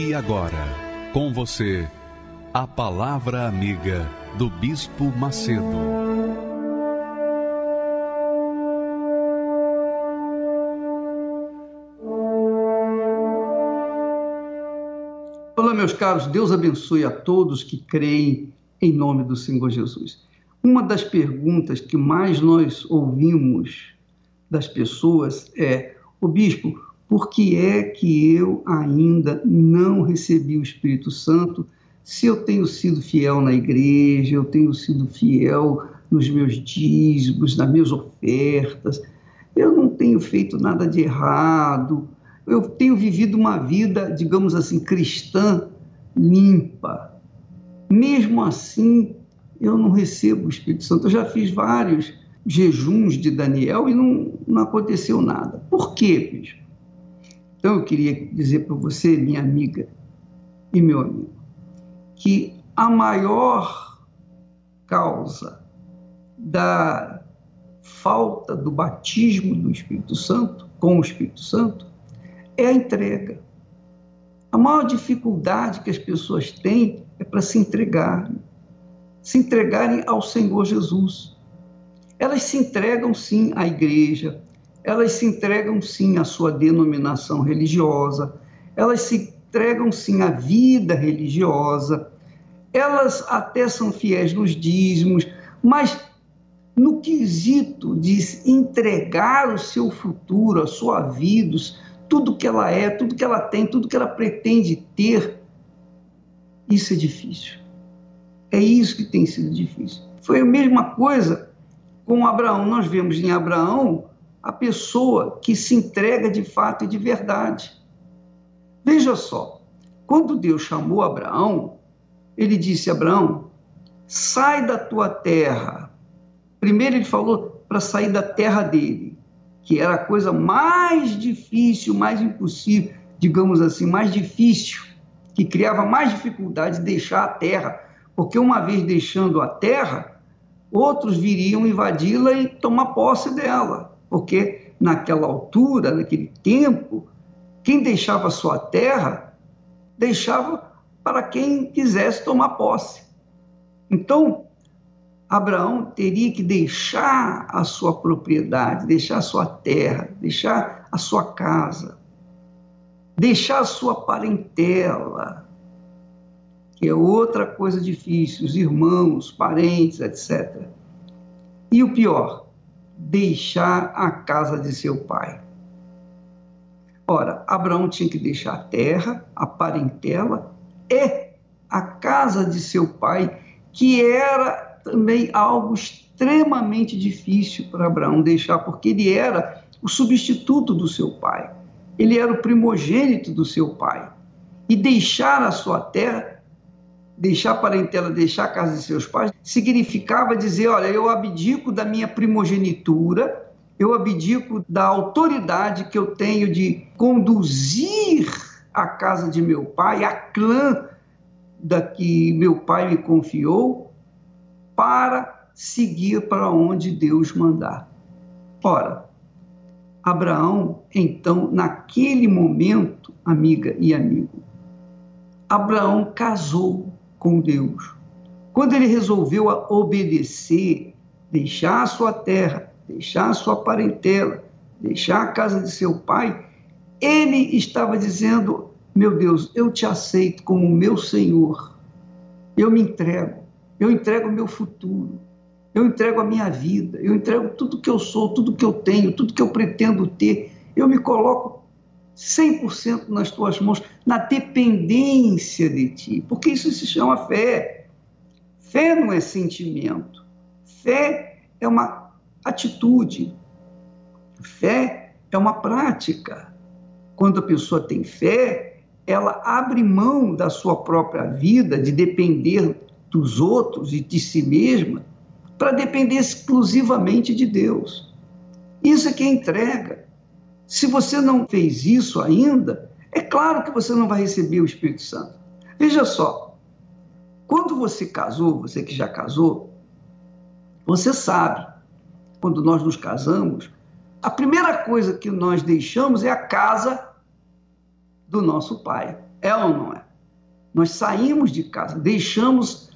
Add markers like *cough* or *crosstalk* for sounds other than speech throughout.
E agora, com você, a Palavra Amiga do Bispo Macedo. Olá, meus caros, Deus abençoe a todos que creem em nome do Senhor Jesus. Uma das perguntas que mais nós ouvimos das pessoas é: o bispo, por que é que eu ainda não recebi o Espírito Santo? Se eu tenho sido fiel na igreja, eu tenho sido fiel nos meus dízimos, nas minhas ofertas, eu não tenho feito nada de errado, eu tenho vivido uma vida, digamos assim, cristã limpa. Mesmo assim, eu não recebo o Espírito Santo. Eu já fiz vários jejuns de Daniel e não, não aconteceu nada. Por quê, bispo? Então eu queria dizer para você, minha amiga e meu amigo, que a maior causa da falta do batismo do Espírito Santo, com o Espírito Santo, é a entrega. A maior dificuldade que as pessoas têm é para se entregarem, se entregarem ao Senhor Jesus. Elas se entregam sim à igreja, elas se entregam sim à sua denominação religiosa, elas se entregam sim à vida religiosa, elas até são fiéis nos dízimos, mas no quesito de entregar o seu futuro, a sua vida, tudo que ela é, tudo que ela tem, tudo que ela pretende ter, isso é difícil. É isso que tem sido difícil. Foi a mesma coisa com Abraão. Nós vemos em Abraão a pessoa que se entrega de fato e de verdade. Veja só, quando Deus chamou Abraão, ele disse: Abraão, sai da tua terra. Primeiro, ele falou para sair da terra dele, que era a coisa mais difícil, mais impossível, digamos assim, mais difícil, que criava mais dificuldade de deixar a terra, porque uma vez deixando a terra, outros viriam invadi-la e tomar posse dela porque naquela altura, naquele tempo, quem deixava sua terra, deixava para quem quisesse tomar posse. Então, Abraão teria que deixar a sua propriedade, deixar a sua terra, deixar a sua casa, deixar a sua parentela, que é outra coisa difícil, os irmãos, parentes, etc. E o pior, deixar a casa de seu pai. Ora, Abraão tinha que deixar a terra, a parentela e a casa de seu pai, que era também algo extremamente difícil para Abraão deixar, porque ele era o substituto do seu pai, ele era o primogênito do seu pai. E deixar a sua terra deixar a parentela, deixar a casa de seus pais, significava dizer: olha, eu abdico da minha primogenitura, eu abdico da autoridade que eu tenho de conduzir a casa de meu pai, a clã da que meu pai me confiou, para seguir para onde Deus mandar. Ora, Abraão, então, naquele momento, amiga e amigo, Abraão casou com Deus. Quando ele resolveu obedecer, deixar a sua terra, deixar a sua parentela, deixar a casa de seu pai, ele estava dizendo: Meu Deus, eu te aceito como meu Senhor. Eu me entrego, eu entrego o meu futuro, eu entrego a minha vida, eu entrego tudo que eu sou, tudo que eu tenho, tudo que eu pretendo ter. Eu me coloco 100% nas tuas mãos, na dependência de ti, porque isso se chama fé. Fé não é sentimento, fé é uma atitude, fé é uma prática. quando a pessoa tem fé, ela abre mão da sua própria vida, de depender dos outros e de si mesma, para depender exclusivamente de Deus. Isso é que é entrega. Se você não fez isso ainda, é claro que você não vai receber o Espírito Santo. Veja só, quando você casou, você que já casou, você sabe, quando nós nos casamos, a primeira coisa que nós deixamos é a casa do nosso pai. É ou não é? Nós saímos de casa, deixamos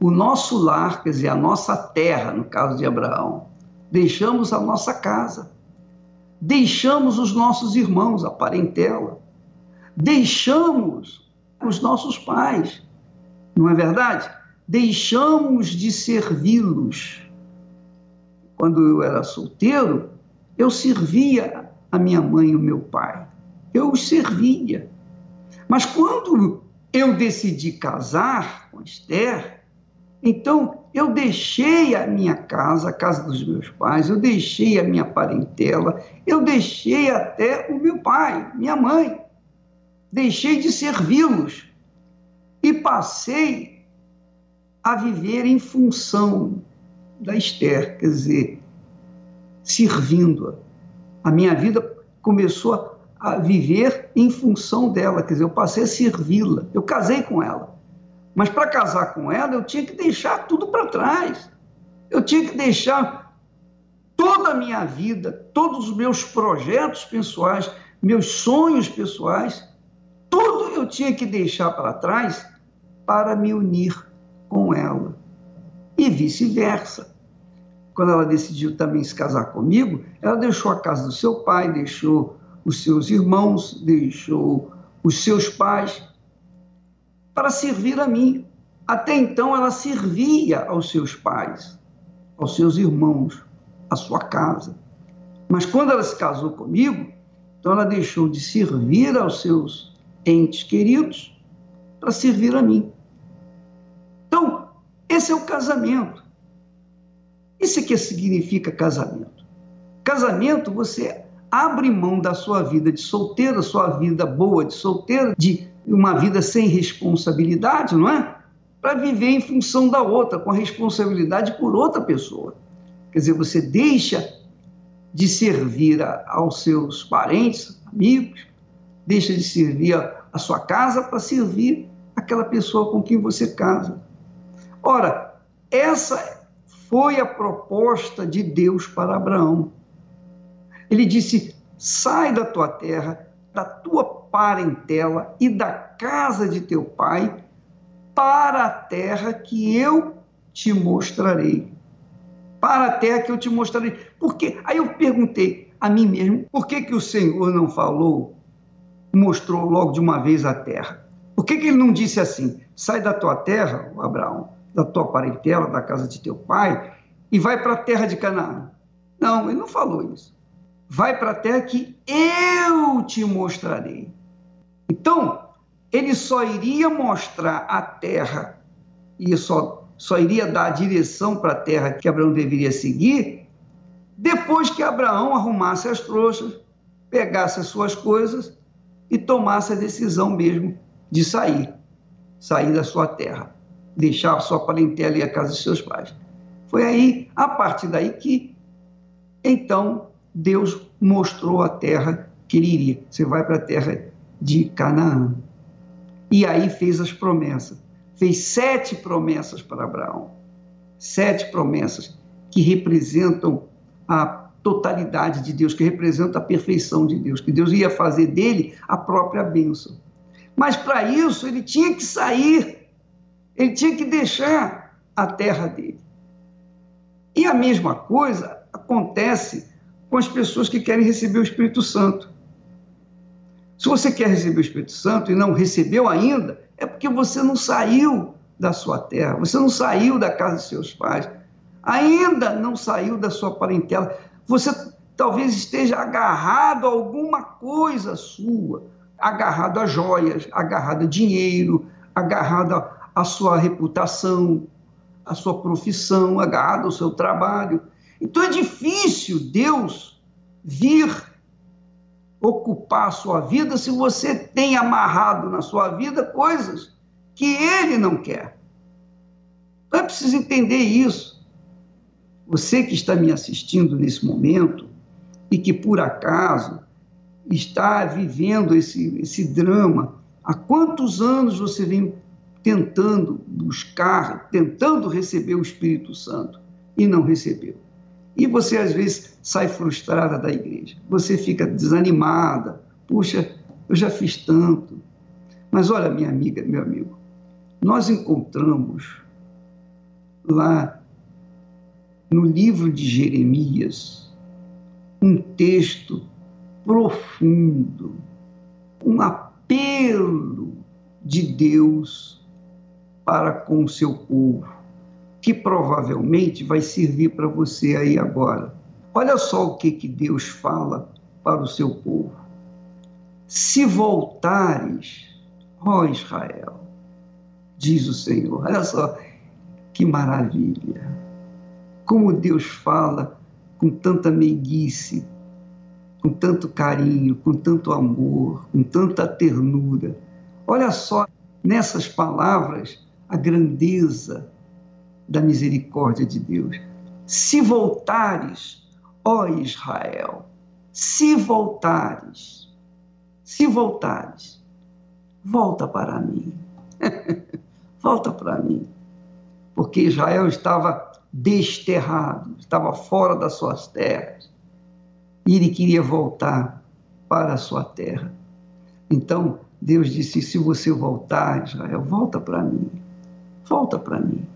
o nosso lar, quer dizer, a nossa terra, no caso de Abraão, deixamos a nossa casa, deixamos os nossos irmãos, a parentela, deixamos os nossos pais, não é verdade? Deixamos de servi-los. Quando eu era solteiro, eu servia a minha mãe e o meu pai. Eu os servia. Mas quando eu decidi casar com Esther, então eu deixei a minha casa, a casa dos meus pais, eu deixei a minha parentela, eu deixei até o meu pai, minha mãe. Deixei de servi-los e passei a viver em função da Esther, quer dizer, servindo-a. A minha vida começou a viver em função dela, quer dizer, eu passei a servi-la. Eu casei com ela. Mas para casar com ela, eu tinha que deixar tudo para trás. Eu tinha que deixar toda a minha vida, todos os meus projetos pessoais, meus sonhos pessoais, tudo eu tinha que deixar para trás para me unir com ela. E vice-versa. Quando ela decidiu também se casar comigo, ela deixou a casa do seu pai, deixou os seus irmãos, deixou os seus pais para servir a mim. Até então ela servia aos seus pais, aos seus irmãos, à sua casa. Mas quando ela se casou comigo, então ela deixou de servir aos seus entes queridos para servir a mim. Então, esse é o casamento. Isso é que significa casamento. Casamento, você abre mão da sua vida de solteira, sua vida boa de solteira, de uma vida sem responsabilidade, não é? Para viver em função da outra, com a responsabilidade por outra pessoa. Quer dizer, você deixa de servir a, aos seus parentes, amigos, deixa de servir a, a sua casa para servir aquela pessoa com quem você casa. Ora, essa foi a proposta de Deus para Abraão. Ele disse: sai da tua terra, da tua parentela e da casa de teu pai, para a terra que eu te mostrarei. Para a terra que eu te mostrarei. Por quê? Aí eu perguntei a mim mesmo: por que, que o Senhor não falou, mostrou logo de uma vez a terra? Por que, que ele não disse assim: sai da tua terra, Abraão, da tua parentela, da casa de teu pai, e vai para a terra de Canaã. Não, ele não falou isso. Vai para a terra que eu te mostrarei. Então, ele só iria mostrar a terra e só, só iria dar a direção para a terra que Abraão deveria seguir depois que Abraão arrumasse as trouxas, pegasse as suas coisas e tomasse a decisão mesmo de sair, sair da sua terra deixar a sua parentela e a casa de seus pais. Foi aí, a partir daí, que então Deus mostrou a terra que ele iria. Você vai para a terra de Canaã. E aí fez as promessas. Fez sete promessas para Abraão. Sete promessas que representam a totalidade de Deus, que representam a perfeição de Deus, que Deus ia fazer dele a própria bênção. Mas para isso ele tinha que sair ele tinha que deixar a terra dele. E a mesma coisa acontece com as pessoas que querem receber o Espírito Santo. Se você quer receber o Espírito Santo e não recebeu ainda, é porque você não saiu da sua terra, você não saiu da casa de seus pais, ainda não saiu da sua parentela. Você talvez esteja agarrado a alguma coisa sua, agarrado a joias, agarrado a dinheiro, agarrado a sua reputação, a sua profissão, agarrado ao seu trabalho. Então é difícil Deus vir ocupar a sua vida se você tem amarrado na sua vida coisas que ele não quer. Então é preciso entender isso. Você que está me assistindo nesse momento e que por acaso está vivendo esse, esse drama, há quantos anos você vem tentando buscar, tentando receber o Espírito Santo e não recebeu? E você às vezes sai frustrada da igreja, você fica desanimada, puxa, eu já fiz tanto. Mas olha, minha amiga, meu amigo, nós encontramos lá no livro de Jeremias um texto profundo, um apelo de Deus para com o seu povo, que provavelmente vai servir para você aí agora. Olha só o que, que Deus fala para o seu povo. Se voltares, ó Israel, diz o Senhor, olha só que maravilha. Como Deus fala com tanta meiguice, com tanto carinho, com tanto amor, com tanta ternura. Olha só nessas palavras a grandeza da misericórdia de Deus. Se voltares, ó Israel, se voltares, se voltares, volta para mim. *laughs* volta para mim. Porque Israel estava desterrado, estava fora das suas terras e ele queria voltar para a sua terra. Então, Deus disse: se você voltar, Israel, volta para mim. Volta para mim.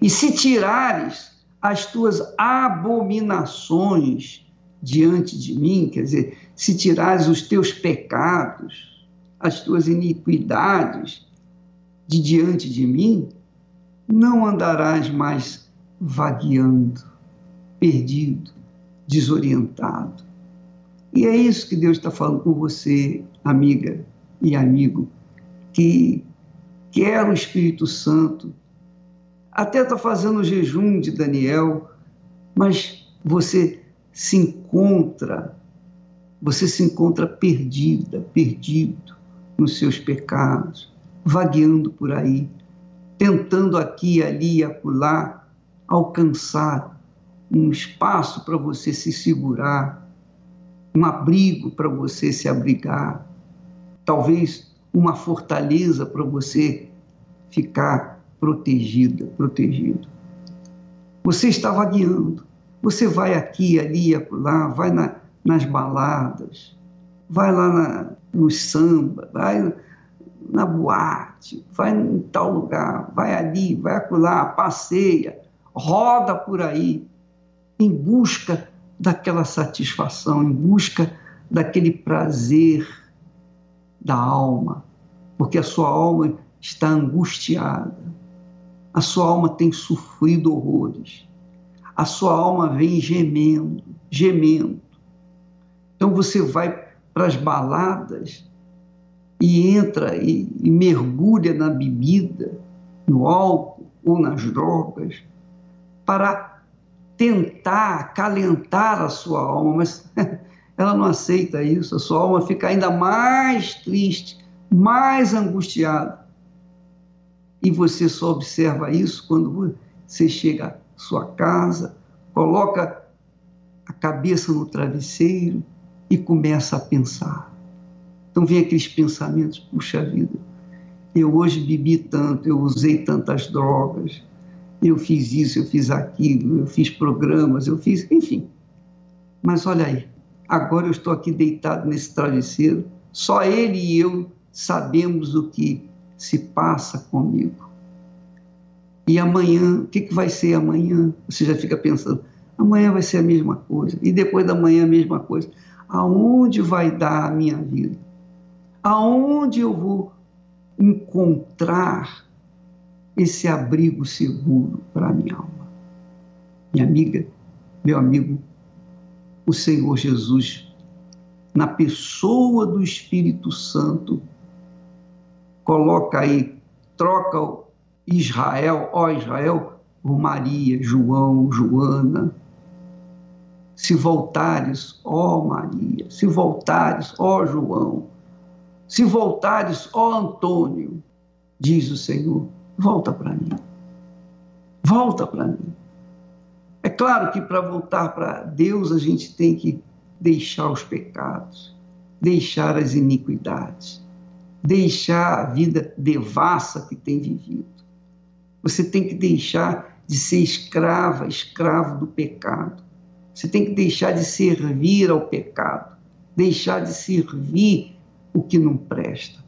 E se tirares as tuas abominações diante de mim, quer dizer, se tirares os teus pecados, as tuas iniquidades de diante de mim, não andarás mais vagueando, perdido, desorientado. E é isso que Deus está falando com você, amiga e amigo, que quer o Espírito Santo, até está fazendo o jejum de Daniel, mas você se encontra, você se encontra perdida, perdido nos seus pecados, vagueando por aí, tentando aqui, ali e acolá alcançar um espaço para você se segurar, um abrigo para você se abrigar, talvez uma fortaleza para você ficar protegida, protegido. Você está vagueando, você vai aqui, ali, lá, vai na, nas baladas, vai lá na, no samba, vai na boate, vai em tal lugar, vai ali, vai acolá, passeia, roda por aí, em busca daquela satisfação, em busca daquele prazer da alma, porque a sua alma está angustiada, a sua alma tem sofrido horrores, a sua alma vem gemendo, gemendo. Então você vai para as baladas e entra e, e mergulha na bebida, no álcool ou nas drogas, para tentar acalentar a sua alma, mas *laughs* ela não aceita isso, a sua alma fica ainda mais triste, mais angustiada. E você só observa isso quando você chega à sua casa, coloca a cabeça no travesseiro e começa a pensar. Então vem aqueles pensamentos, puxa vida, eu hoje bebi tanto, eu usei tantas drogas, eu fiz isso, eu fiz aquilo, eu fiz programas, eu fiz, enfim. Mas olha aí, agora eu estou aqui deitado nesse travesseiro, só ele e eu sabemos o que se passa comigo. E amanhã, o que, que vai ser amanhã? Você já fica pensando, amanhã vai ser a mesma coisa, e depois da manhã a mesma coisa. Aonde vai dar a minha vida? Aonde eu vou encontrar esse abrigo seguro para a minha alma. Minha amiga, meu amigo, o Senhor Jesus, na pessoa do Espírito Santo, coloca aí, troca Israel, ó Israel, por Maria, João, Joana, Se voltares, ó Maria, se voltares, ó João, se voltares, ó Antônio, diz o Senhor, volta para mim. Volta para mim. É claro que para voltar para Deus a gente tem que deixar os pecados, deixar as iniquidades, deixar a vida devassa que tem vivido. Você tem que deixar de ser escrava, escravo do pecado. Você tem que deixar de servir ao pecado, deixar de servir o que não presta.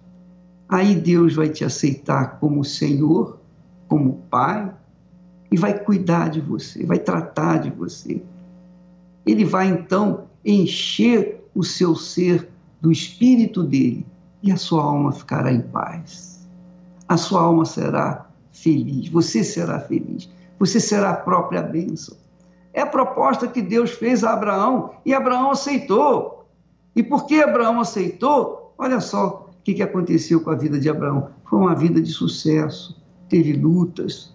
Aí Deus vai te aceitar como Senhor, como Pai, e vai cuidar de você, vai tratar de você. Ele vai então encher o seu ser do espírito dele e a sua alma ficará em paz. A sua alma será feliz, você será feliz, você será a própria bênção. É a proposta que Deus fez a Abraão e Abraão aceitou. E por que Abraão aceitou? Olha só o que aconteceu com a vida de Abraão. Foi uma vida de sucesso, teve lutas,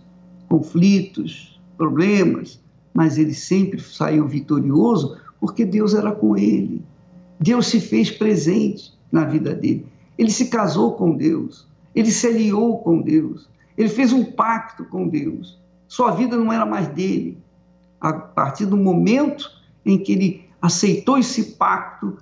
conflitos, problemas, mas ele sempre saiu vitorioso porque Deus era com ele. Deus se fez presente na vida dele. Ele se casou com Deus, ele se aliou com Deus, ele fez um pacto com Deus. Sua vida não era mais dele. A partir do momento em que ele aceitou esse pacto,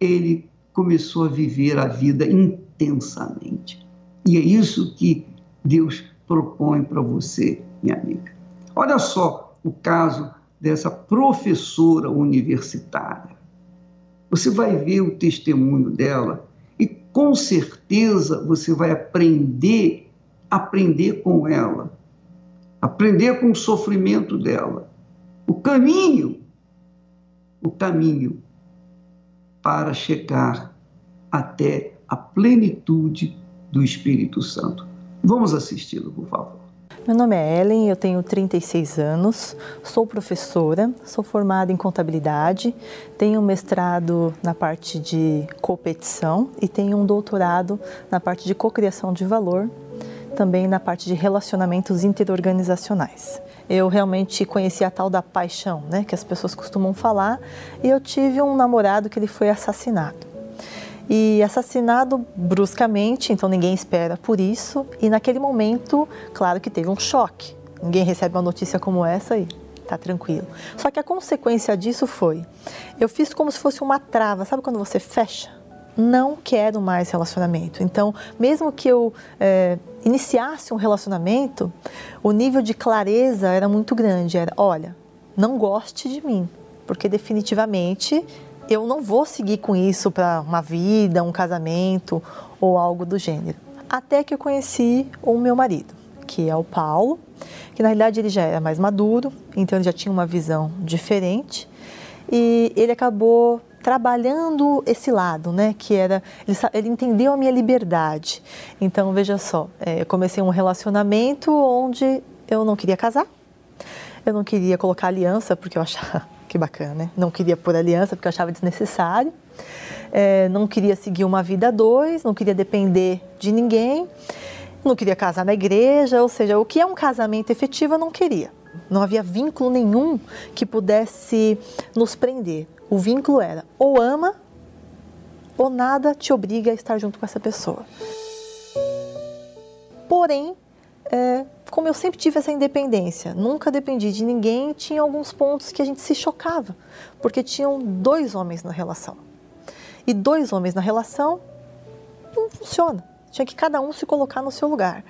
ele começou a viver a vida intensamente. E é isso que Deus propõe para você, minha amiga. Olha só o caso dessa professora universitária. Você vai ver o testemunho dela com certeza você vai aprender, aprender com ela, aprender com o sofrimento dela, o caminho, o caminho para chegar até a plenitude do Espírito Santo. Vamos assisti-lo, por favor. Meu nome é Ellen, eu tenho 36 anos, sou professora, sou formada em contabilidade, tenho um mestrado na parte de competição e tenho um doutorado na parte de cocriação de valor, também na parte de relacionamentos interorganizacionais. Eu realmente conheci a tal da paixão, né, que as pessoas costumam falar, e eu tive um namorado que ele foi assassinado e assassinado bruscamente, então ninguém espera por isso. E naquele momento, claro que teve um choque. Ninguém recebe uma notícia como essa e tá tranquilo. Só que a consequência disso foi, eu fiz como se fosse uma trava, sabe quando você fecha? Não quero mais relacionamento. Então, mesmo que eu é, iniciasse um relacionamento, o nível de clareza era muito grande. Era, olha, não goste de mim, porque definitivamente eu não vou seguir com isso para uma vida, um casamento ou algo do gênero. Até que eu conheci o meu marido, que é o Paulo, que na realidade ele já era mais maduro, então ele já tinha uma visão diferente e ele acabou trabalhando esse lado, né? Que era ele, ele entendeu a minha liberdade. Então veja só, é, eu comecei um relacionamento onde eu não queria casar, eu não queria colocar aliança porque eu achava que bacana, né? Não queria pôr aliança porque eu achava desnecessário. É, não queria seguir uma vida a dois, não queria depender de ninguém, não queria casar na igreja, ou seja, o que é um casamento efetivo eu não queria. Não havia vínculo nenhum que pudesse nos prender. O vínculo era ou ama ou nada te obriga a estar junto com essa pessoa. Porém, é, como eu sempre tive essa independência, nunca dependi de ninguém, tinha alguns pontos que a gente se chocava, porque tinham dois homens na relação. E dois homens na relação não funciona. Tinha que cada um se colocar no seu lugar.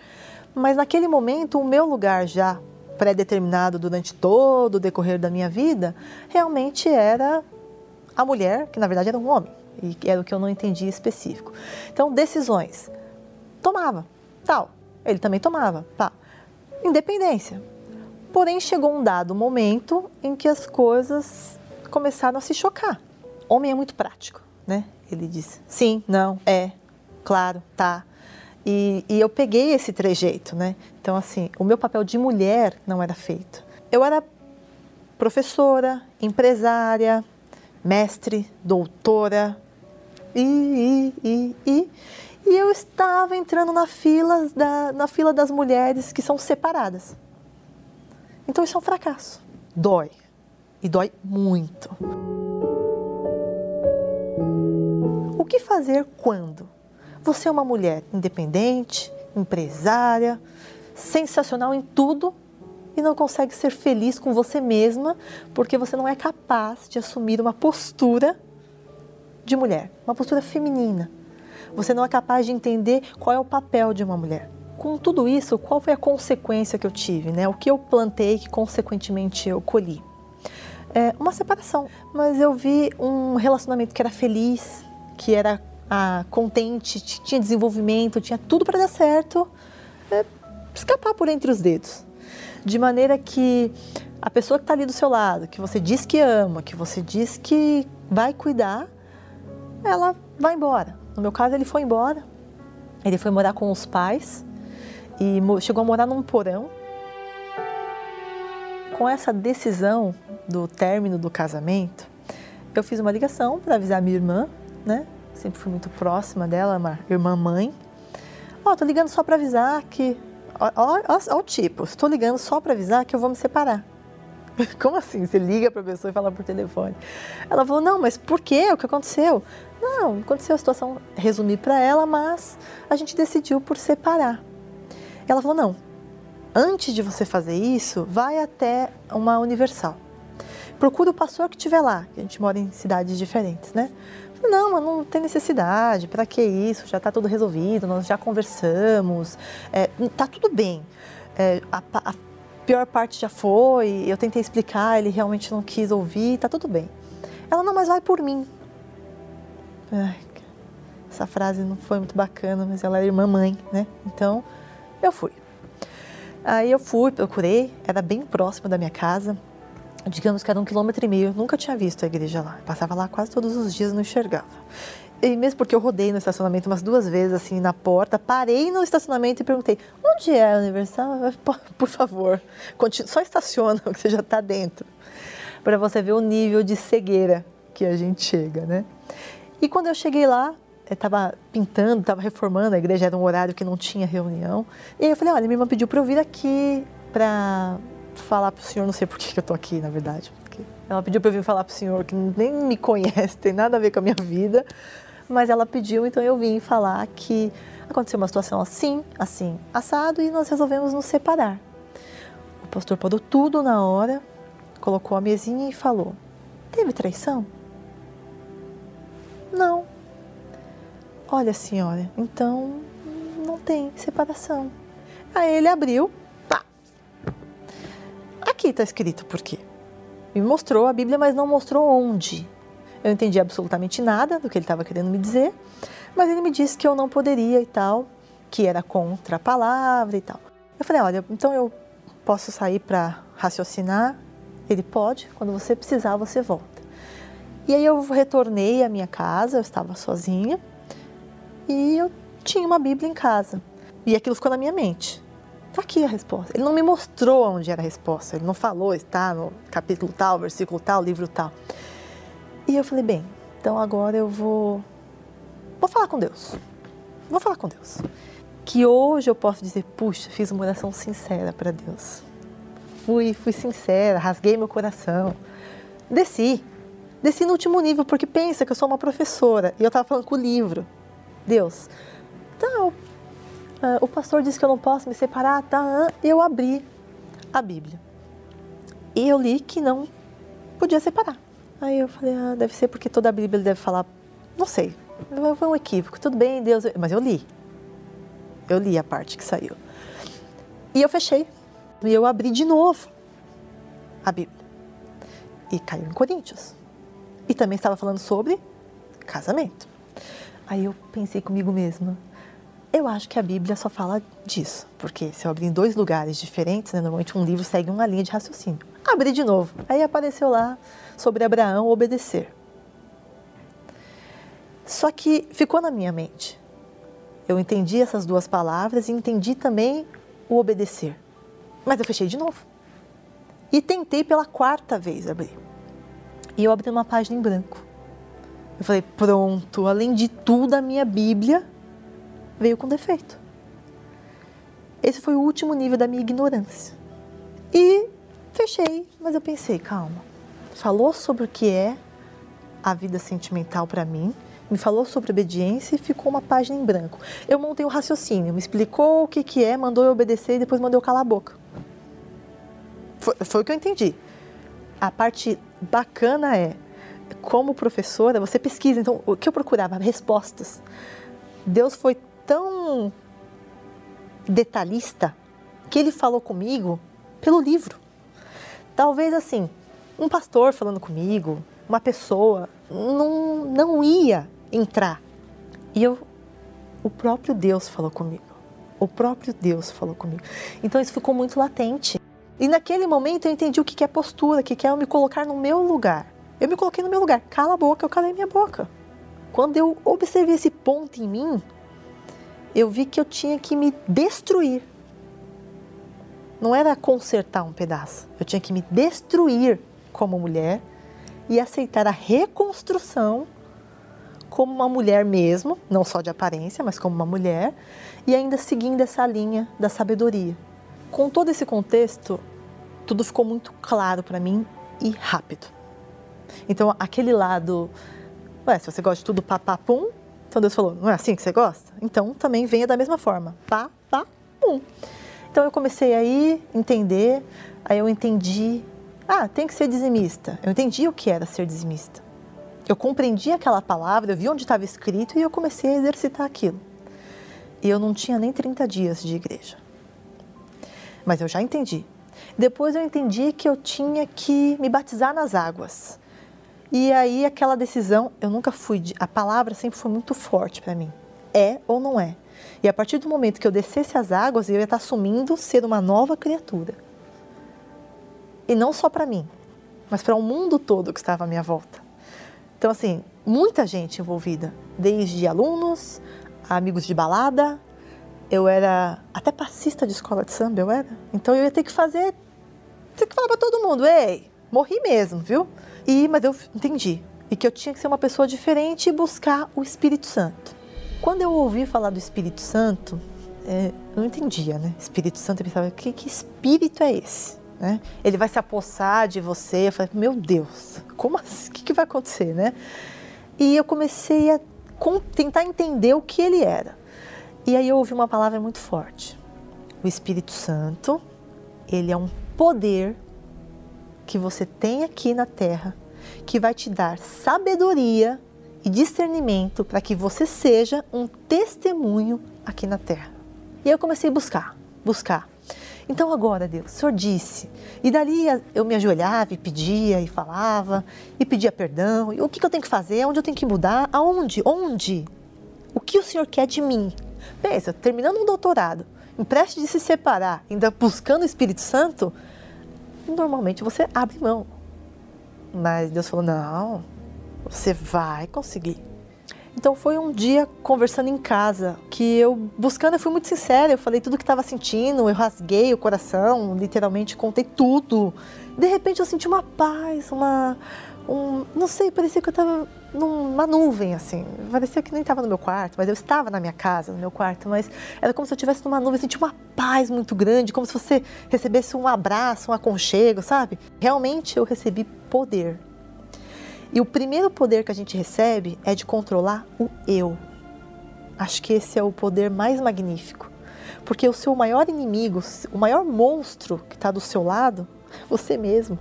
Mas naquele momento, o meu lugar já pré-determinado durante todo o decorrer da minha vida, realmente era a mulher, que na verdade era um homem, e era o que eu não entendia específico. Então, decisões. Tomava, tal. Ele também tomava, tá independência. Porém, chegou um dado momento em que as coisas começaram a se chocar. Homem é muito prático, né? Ele diz sim, não, é, claro, tá. E, e eu peguei esse trejeito, né? Então, assim, o meu papel de mulher não era feito. Eu era professora, empresária, mestre, doutora, e, e, e, e e eu estava entrando na fila, da, na fila das mulheres que são separadas. Então isso é um fracasso. Dói. e dói muito. O que fazer quando você é uma mulher independente, empresária, sensacional em tudo e não consegue ser feliz com você mesma porque você não é capaz de assumir uma postura de mulher, uma postura feminina. Você não é capaz de entender qual é o papel de uma mulher. Com tudo isso, qual foi a consequência que eu tive, né? O que eu plantei que consequentemente eu colhi? É uma separação, mas eu vi um relacionamento que era feliz, que era ah, contente, tinha desenvolvimento, tinha tudo para dar certo, é, escapar por entre os dedos. De maneira que a pessoa que está ali do seu lado, que você diz que ama, que você diz que vai cuidar, ela vai embora. No meu caso, ele foi embora. Ele foi morar com os pais e chegou a morar num porão. Com essa decisão do término do casamento, eu fiz uma ligação para avisar minha irmã, né? Sempre fui muito próxima dela, uma irmã mãe. Ó, oh, tô ligando só para avisar que Olha o tipo, estou ligando só para avisar que eu vou me separar. *laughs* Como assim? Você liga para a pessoa e fala por telefone. Ela falou: Não, mas por quê? O que aconteceu? Não, aconteceu a situação, resumi para ela, mas a gente decidiu por separar. Ela falou: Não, antes de você fazer isso, vai até uma universal. Procura o pastor que estiver lá, que a gente mora em cidades diferentes, né? Não, mas não tem necessidade, para que isso? Já está tudo resolvido, nós já conversamos, é, tá tudo bem. É, a, a pior parte já foi, eu tentei explicar, ele realmente não quis ouvir, tá tudo bem. Ela, não, mas vai por mim. Essa frase não foi muito bacana, mas ela é irmã mãe, né? Então, eu fui. Aí eu fui, procurei, era bem próximo da minha casa, digamos que era um quilômetro e meio, nunca tinha visto a igreja lá. passava lá quase todos os dias, não enxergava. E mesmo porque eu rodei no estacionamento umas duas vezes, assim, na porta, parei no estacionamento e perguntei: onde é a Universal? Por favor, só estaciona, *laughs* que você já está dentro. Para você ver o nível de cegueira que a gente chega, né? E quando eu cheguei lá, estava pintando, estava reformando, a igreja era um horário que não tinha reunião. E aí eu falei: olha, minha irmã pediu para eu vir aqui para falar para o senhor, não sei por que, que eu estou aqui, na verdade. Ela pediu para eu vir falar para o senhor que nem me conhece, tem nada a ver com a minha vida, mas ela pediu, então eu vim falar que aconteceu uma situação assim, assim, assado e nós resolvemos nos separar. O pastor parou tudo na hora, colocou a mesinha e falou: Teve traição? Não. Olha, senhora, então não tem separação. Aí ele abriu, pá. Aqui está escrito por quê. Me mostrou a Bíblia, mas não mostrou onde. Eu entendi absolutamente nada do que ele estava querendo me dizer, mas ele me disse que eu não poderia e tal, que era contra a palavra e tal. Eu falei, olha, então eu posso sair para raciocinar? Ele pode, quando você precisar, você volta. E aí eu retornei à minha casa, eu estava sozinha, e eu tinha uma Bíblia em casa. E aquilo ficou na minha mente. Está aqui a resposta. Ele não me mostrou onde era a resposta, ele não falou, está no capítulo tal, versículo tal, livro tal. E eu falei, bem, então agora eu vou vou falar com Deus. Vou falar com Deus. Que hoje eu posso dizer, puxa, fiz uma oração sincera para Deus. Fui, fui sincera, rasguei meu coração. Desci. Desci no último nível, porque pensa que eu sou uma professora e eu estava falando com o livro. Deus, então, o pastor disse que eu não posso me separar, tá? Eu abri a Bíblia. E eu li que não podia separar. Aí eu falei, ah, deve ser porque toda a Bíblia deve falar, não sei, foi um equívoco, tudo bem, Deus, mas eu li. Eu li a parte que saiu. E eu fechei. E eu abri de novo a Bíblia. E caiu em Coríntios. E também estava falando sobre casamento. Aí eu pensei comigo mesma, eu acho que a Bíblia só fala disso, porque se eu abrir em dois lugares diferentes, né, normalmente um livro segue uma linha de raciocínio. Abri de novo. Aí apareceu lá sobre Abraão obedecer. Só que ficou na minha mente. Eu entendi essas duas palavras e entendi também o obedecer. Mas eu fechei de novo. E tentei pela quarta vez abrir. E eu abri uma página em branco. Eu falei, pronto, além de tudo, a minha Bíblia veio com defeito. Esse foi o último nível da minha ignorância. E fechei, mas eu pensei, calma, falou sobre o que é a vida sentimental para mim, me falou sobre obediência e ficou uma página em branco. Eu montei o um raciocínio, me explicou o que, que é, mandou eu obedecer e depois mandou eu calar a boca. Foi, foi o que eu entendi. A parte bacana é, como professora, você pesquisa. Então, o que eu procurava? Respostas. Deus foi tão detalhista que ele falou comigo pelo livro. Talvez assim, um pastor falando comigo, uma pessoa, não, não ia entrar. E eu, o próprio Deus falou comigo. O próprio Deus falou comigo. Então isso ficou muito latente. E naquele momento eu entendi o que é postura, o que é eu me colocar no meu lugar. Eu me coloquei no meu lugar. Cala a boca, eu calei minha boca. Quando eu observei esse ponto em mim, eu vi que eu tinha que me destruir. Não era consertar um pedaço. Eu tinha que me destruir como mulher e aceitar a reconstrução como uma mulher mesmo, não só de aparência, mas como uma mulher, e ainda seguindo essa linha da sabedoria. Com todo esse contexto, tudo ficou muito claro para mim e rápido. Então, aquele lado, ué, se você gosta de tudo pá, pá, pum, então Deus falou, não é assim que você gosta? Então também venha da mesma forma, pá, pá, pum. Então eu comecei aí entender, aí eu entendi, ah, tem que ser dizimista. Eu entendi o que era ser dizimista. Eu compreendi aquela palavra, eu vi onde estava escrito e eu comecei a exercitar aquilo. E eu não tinha nem 30 dias de igreja. Mas eu já entendi. Depois eu entendi que eu tinha que me batizar nas águas. E aí aquela decisão, eu nunca fui, de, a palavra sempre foi muito forte para mim. É ou não é? E a partir do momento que eu descesse as águas, eu ia estar assumindo ser uma nova criatura. E não só para mim, mas para o mundo todo que estava à minha volta. Então, assim, muita gente envolvida, desde alunos, amigos de balada. Eu era até passista de escola de samba, eu era. Então eu ia ter que fazer, ter que falar para todo mundo, ei, morri mesmo, viu? E, mas eu entendi. E que eu tinha que ser uma pessoa diferente e buscar o Espírito Santo. Quando eu ouvi falar do Espírito Santo, é, eu não entendia, né? Espírito Santo, eu pensava, que, que espírito é esse? Né? Ele vai se apossar de você. Eu falei, meu Deus, como assim? O que, que vai acontecer, né? E eu comecei a tentar entender o que ele era. E aí eu ouvi uma palavra muito forte. O Espírito Santo, ele é um poder que você tem aqui na terra, que vai te dar sabedoria e discernimento para que você seja um testemunho aqui na terra. E aí eu comecei a buscar, buscar. Então agora, Deus, o Senhor disse. E dali eu me ajoelhava e pedia e falava e pedia perdão. E o que, eu tenho que fazer? Onde eu tenho que mudar? Aonde? Onde? O que o Senhor quer de mim? Pensa, terminando um doutorado, empreste de se separar, ainda buscando o Espírito Santo, normalmente você abre mão. Mas Deus falou: não, você vai conseguir. Então foi um dia conversando em casa que eu buscando, eu fui muito sincera, eu falei tudo que estava sentindo, eu rasguei o coração, literalmente contei tudo. De repente eu senti uma paz, uma um, não sei, parecia que eu estava numa nuvem, assim. Parecia que nem estava no meu quarto, mas eu estava na minha casa, no meu quarto, mas era como se eu estivesse numa nuvem, senti uma paz muito grande, como se você recebesse um abraço, um aconchego, sabe? Realmente eu recebi poder. E o primeiro poder que a gente recebe é de controlar o eu. Acho que esse é o poder mais magnífico. Porque o seu maior inimigo, o maior monstro que está do seu lado, *laughs* você mesmo.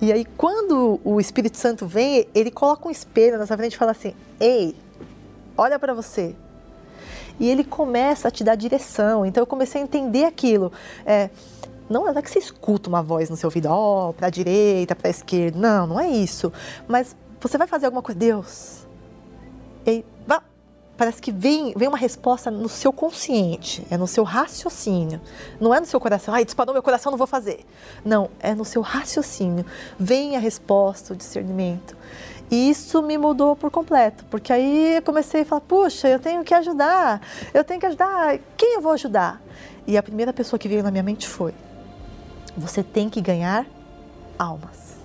E aí, quando o Espírito Santo vem, ele coloca um espelho na sua frente e fala assim: Ei, olha para você. E ele começa a te dar direção. Então, eu comecei a entender aquilo. É, não é que você escuta uma voz no seu ouvido, ó, oh, para a direita, para a esquerda. Não, não é isso. Mas você vai fazer alguma coisa, Deus. E vá, parece que vem, vem uma resposta no seu consciente, é no seu raciocínio. Não é no seu coração, ai, disparou meu coração, não vou fazer. Não, é no seu raciocínio. Vem a resposta, o discernimento. E isso me mudou por completo, porque aí eu comecei a falar, puxa, eu tenho que ajudar, eu tenho que ajudar, quem eu vou ajudar? E a primeira pessoa que veio na minha mente foi, você tem que ganhar almas,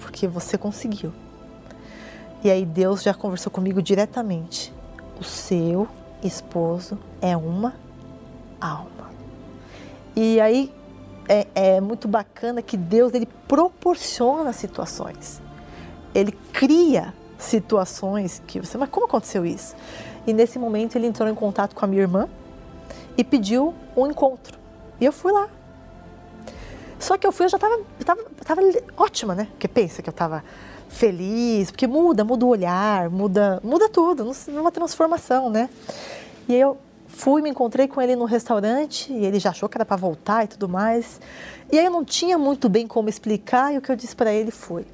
porque você conseguiu. E aí Deus já conversou comigo diretamente o seu esposo é uma alma. E aí é, é muito bacana que Deus ele proporciona situações. Ele cria situações que você, mas como aconteceu isso? E nesse momento ele entrou em contato com a minha irmã e pediu um encontro. E eu fui lá. Só que eu fui, eu já estava tava, tava ótima, né? Porque pensa que eu estava feliz, porque muda, muda o olhar, muda, muda tudo, numa transformação, né? E aí eu fui, me encontrei com ele no restaurante e ele já achou que era para voltar e tudo mais. E aí eu não tinha muito bem como explicar e o que eu disse para ele foi: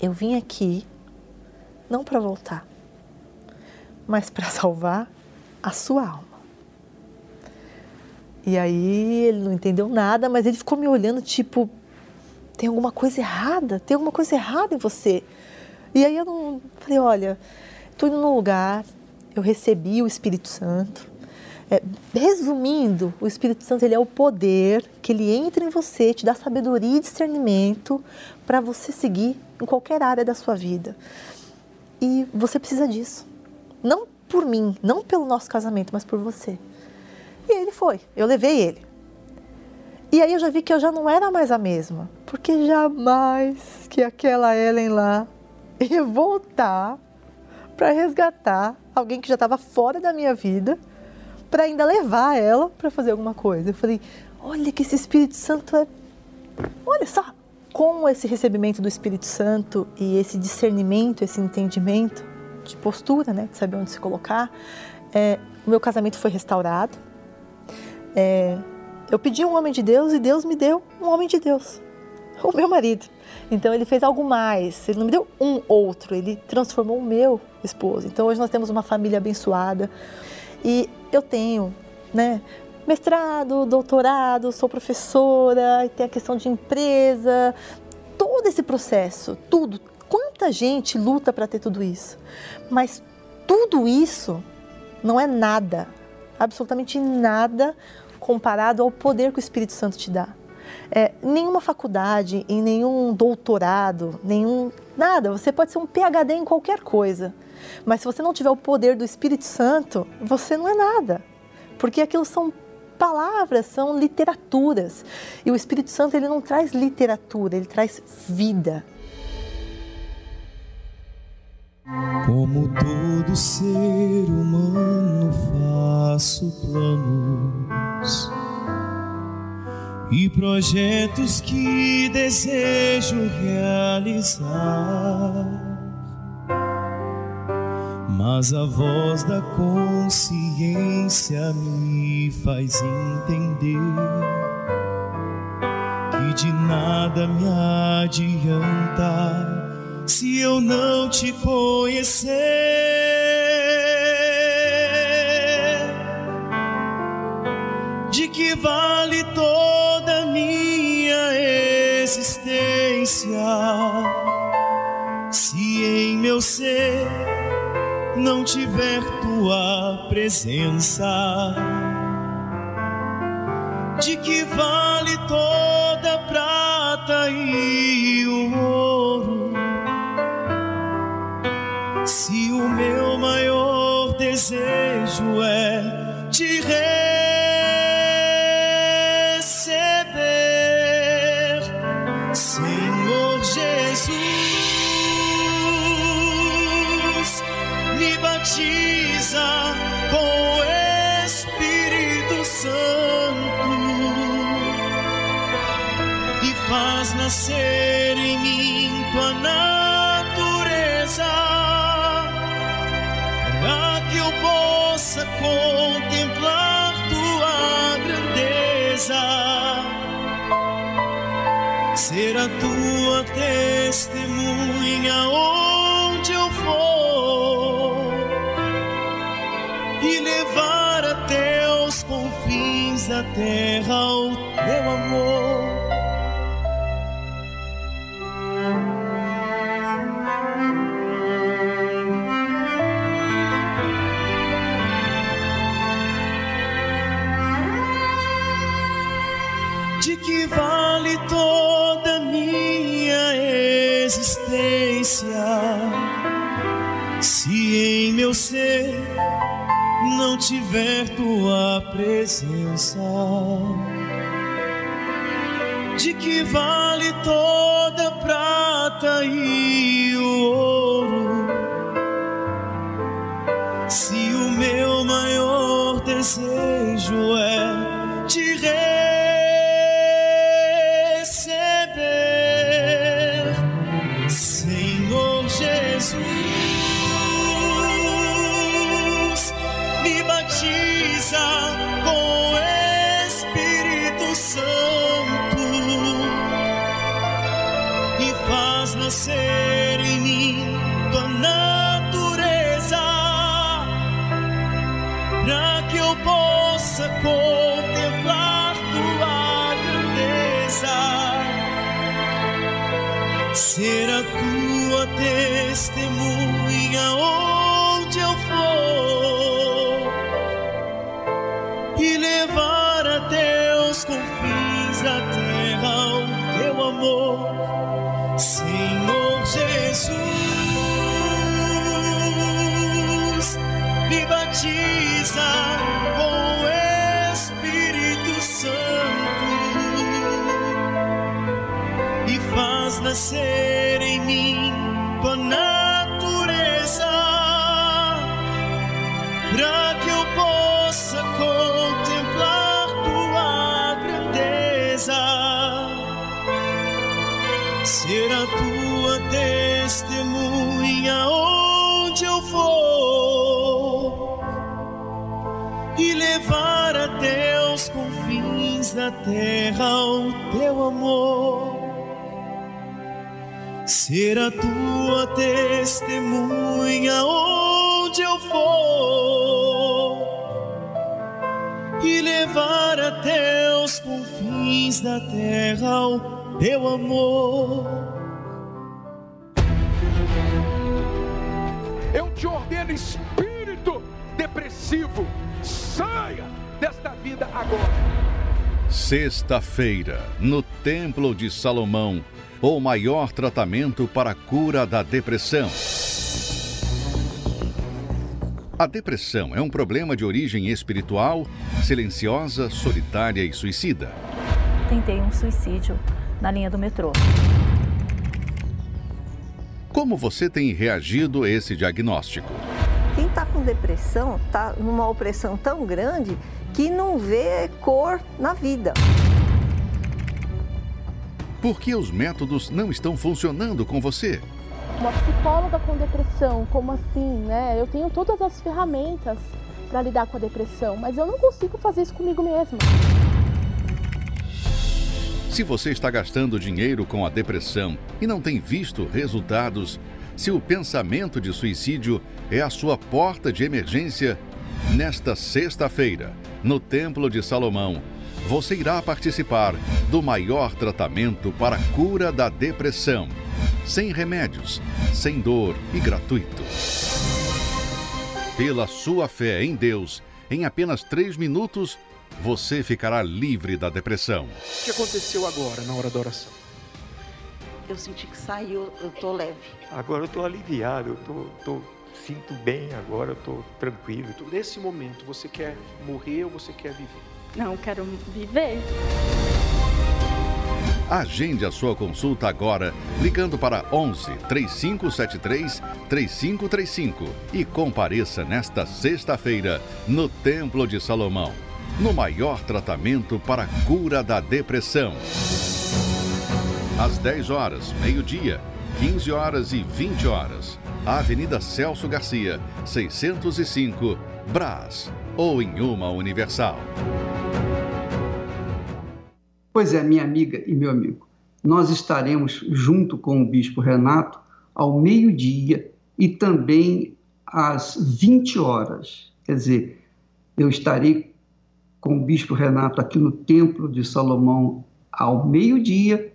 eu vim aqui não para voltar, mas para salvar a sua alma. E aí ele não entendeu nada, mas ele ficou me olhando tipo, tem alguma coisa errada, tem alguma coisa errada em você. E aí eu não falei, olha, estou indo num lugar, eu recebi o Espírito Santo. É, resumindo, o Espírito Santo ele é o poder que ele entra em você, te dá sabedoria e discernimento para você seguir em qualquer área da sua vida. E você precisa disso. Não por mim, não pelo nosso casamento, mas por você. E ele foi, eu levei ele. E aí eu já vi que eu já não era mais a mesma, porque jamais que aquela Ellen lá ia voltar para resgatar alguém que já estava fora da minha vida, para ainda levar ela para fazer alguma coisa. Eu falei: olha que esse Espírito Santo é. Olha só, com esse recebimento do Espírito Santo e esse discernimento, esse entendimento de postura, né, de saber onde se colocar, é, o meu casamento foi restaurado. É, eu pedi um homem de Deus e Deus me deu um homem de Deus, *laughs* o meu marido. Então ele fez algo mais, ele não me deu um outro, ele transformou o meu esposo. Então hoje nós temos uma família abençoada e eu tenho, né, mestrado, doutorado, sou professora, e tem a questão de empresa, todo esse processo, tudo. Quanta gente luta para ter tudo isso? Mas tudo isso não é nada, absolutamente nada comparado ao poder que o Espírito Santo te dá. É, nenhuma faculdade, em nenhum doutorado, nenhum nada. Você pode ser um PhD em qualquer coisa, mas se você não tiver o poder do Espírito Santo, você não é nada, porque aquilo são palavras, são literaturas. E o Espírito Santo ele não traz literatura, ele traz vida. Como todo ser humano faço planos e projetos que desejo realizar. Mas a voz da consciência me faz entender que de nada me adianta se eu não te conhecer? De que vale toda minha existência se em meu ser não tiver tua presença? De que vale toda prata e o desejo é a tua testemunha onde eu for e levar até os confins da terra não tiver tua presença. de que vale toda prata e confins Ser a tua testemunha onde eu for e levar até os confins da terra o teu amor. Eu te ordeno, espírito depressivo, saia desta vida agora. Sexta-feira, no Templo de Salomão, o maior tratamento para a cura da depressão. A depressão é um problema de origem espiritual, silenciosa, solitária e suicida. Tentei um suicídio na linha do metrô. Como você tem reagido a esse diagnóstico? Quem está com depressão está numa opressão tão grande que não vê cor na vida. Por que os métodos não estão funcionando com você? Uma psicóloga com depressão, como assim, né? Eu tenho todas as ferramentas para lidar com a depressão, mas eu não consigo fazer isso comigo mesma. Se você está gastando dinheiro com a depressão e não tem visto resultados, se o pensamento de suicídio é a sua porta de emergência, nesta sexta-feira, no Templo de Salomão, você irá participar do maior tratamento para a cura da depressão, sem remédios, sem dor e gratuito. Pela sua fé em Deus, em apenas três minutos, você ficará livre da depressão. O que aconteceu agora na hora da oração? Eu senti que saiu, eu tô leve. Agora eu tô aliviado, eu tô, tô sinto bem agora, eu tô tranquilo. Nesse momento, você quer morrer ou você quer viver? Não, quero viver. Agende a sua consulta agora, ligando para 11 3573 3535 e compareça nesta sexta-feira no Templo de Salomão, no maior tratamento para a cura da depressão. Às 10 horas, meio-dia, 15 horas e 20 horas. Avenida Celso Garcia, 605, Brás, ou em uma Universal. Pois é, minha amiga e meu amigo, nós estaremos junto com o Bispo Renato ao meio-dia e também às 20 horas. Quer dizer, eu estarei com o Bispo Renato aqui no Templo de Salomão ao meio-dia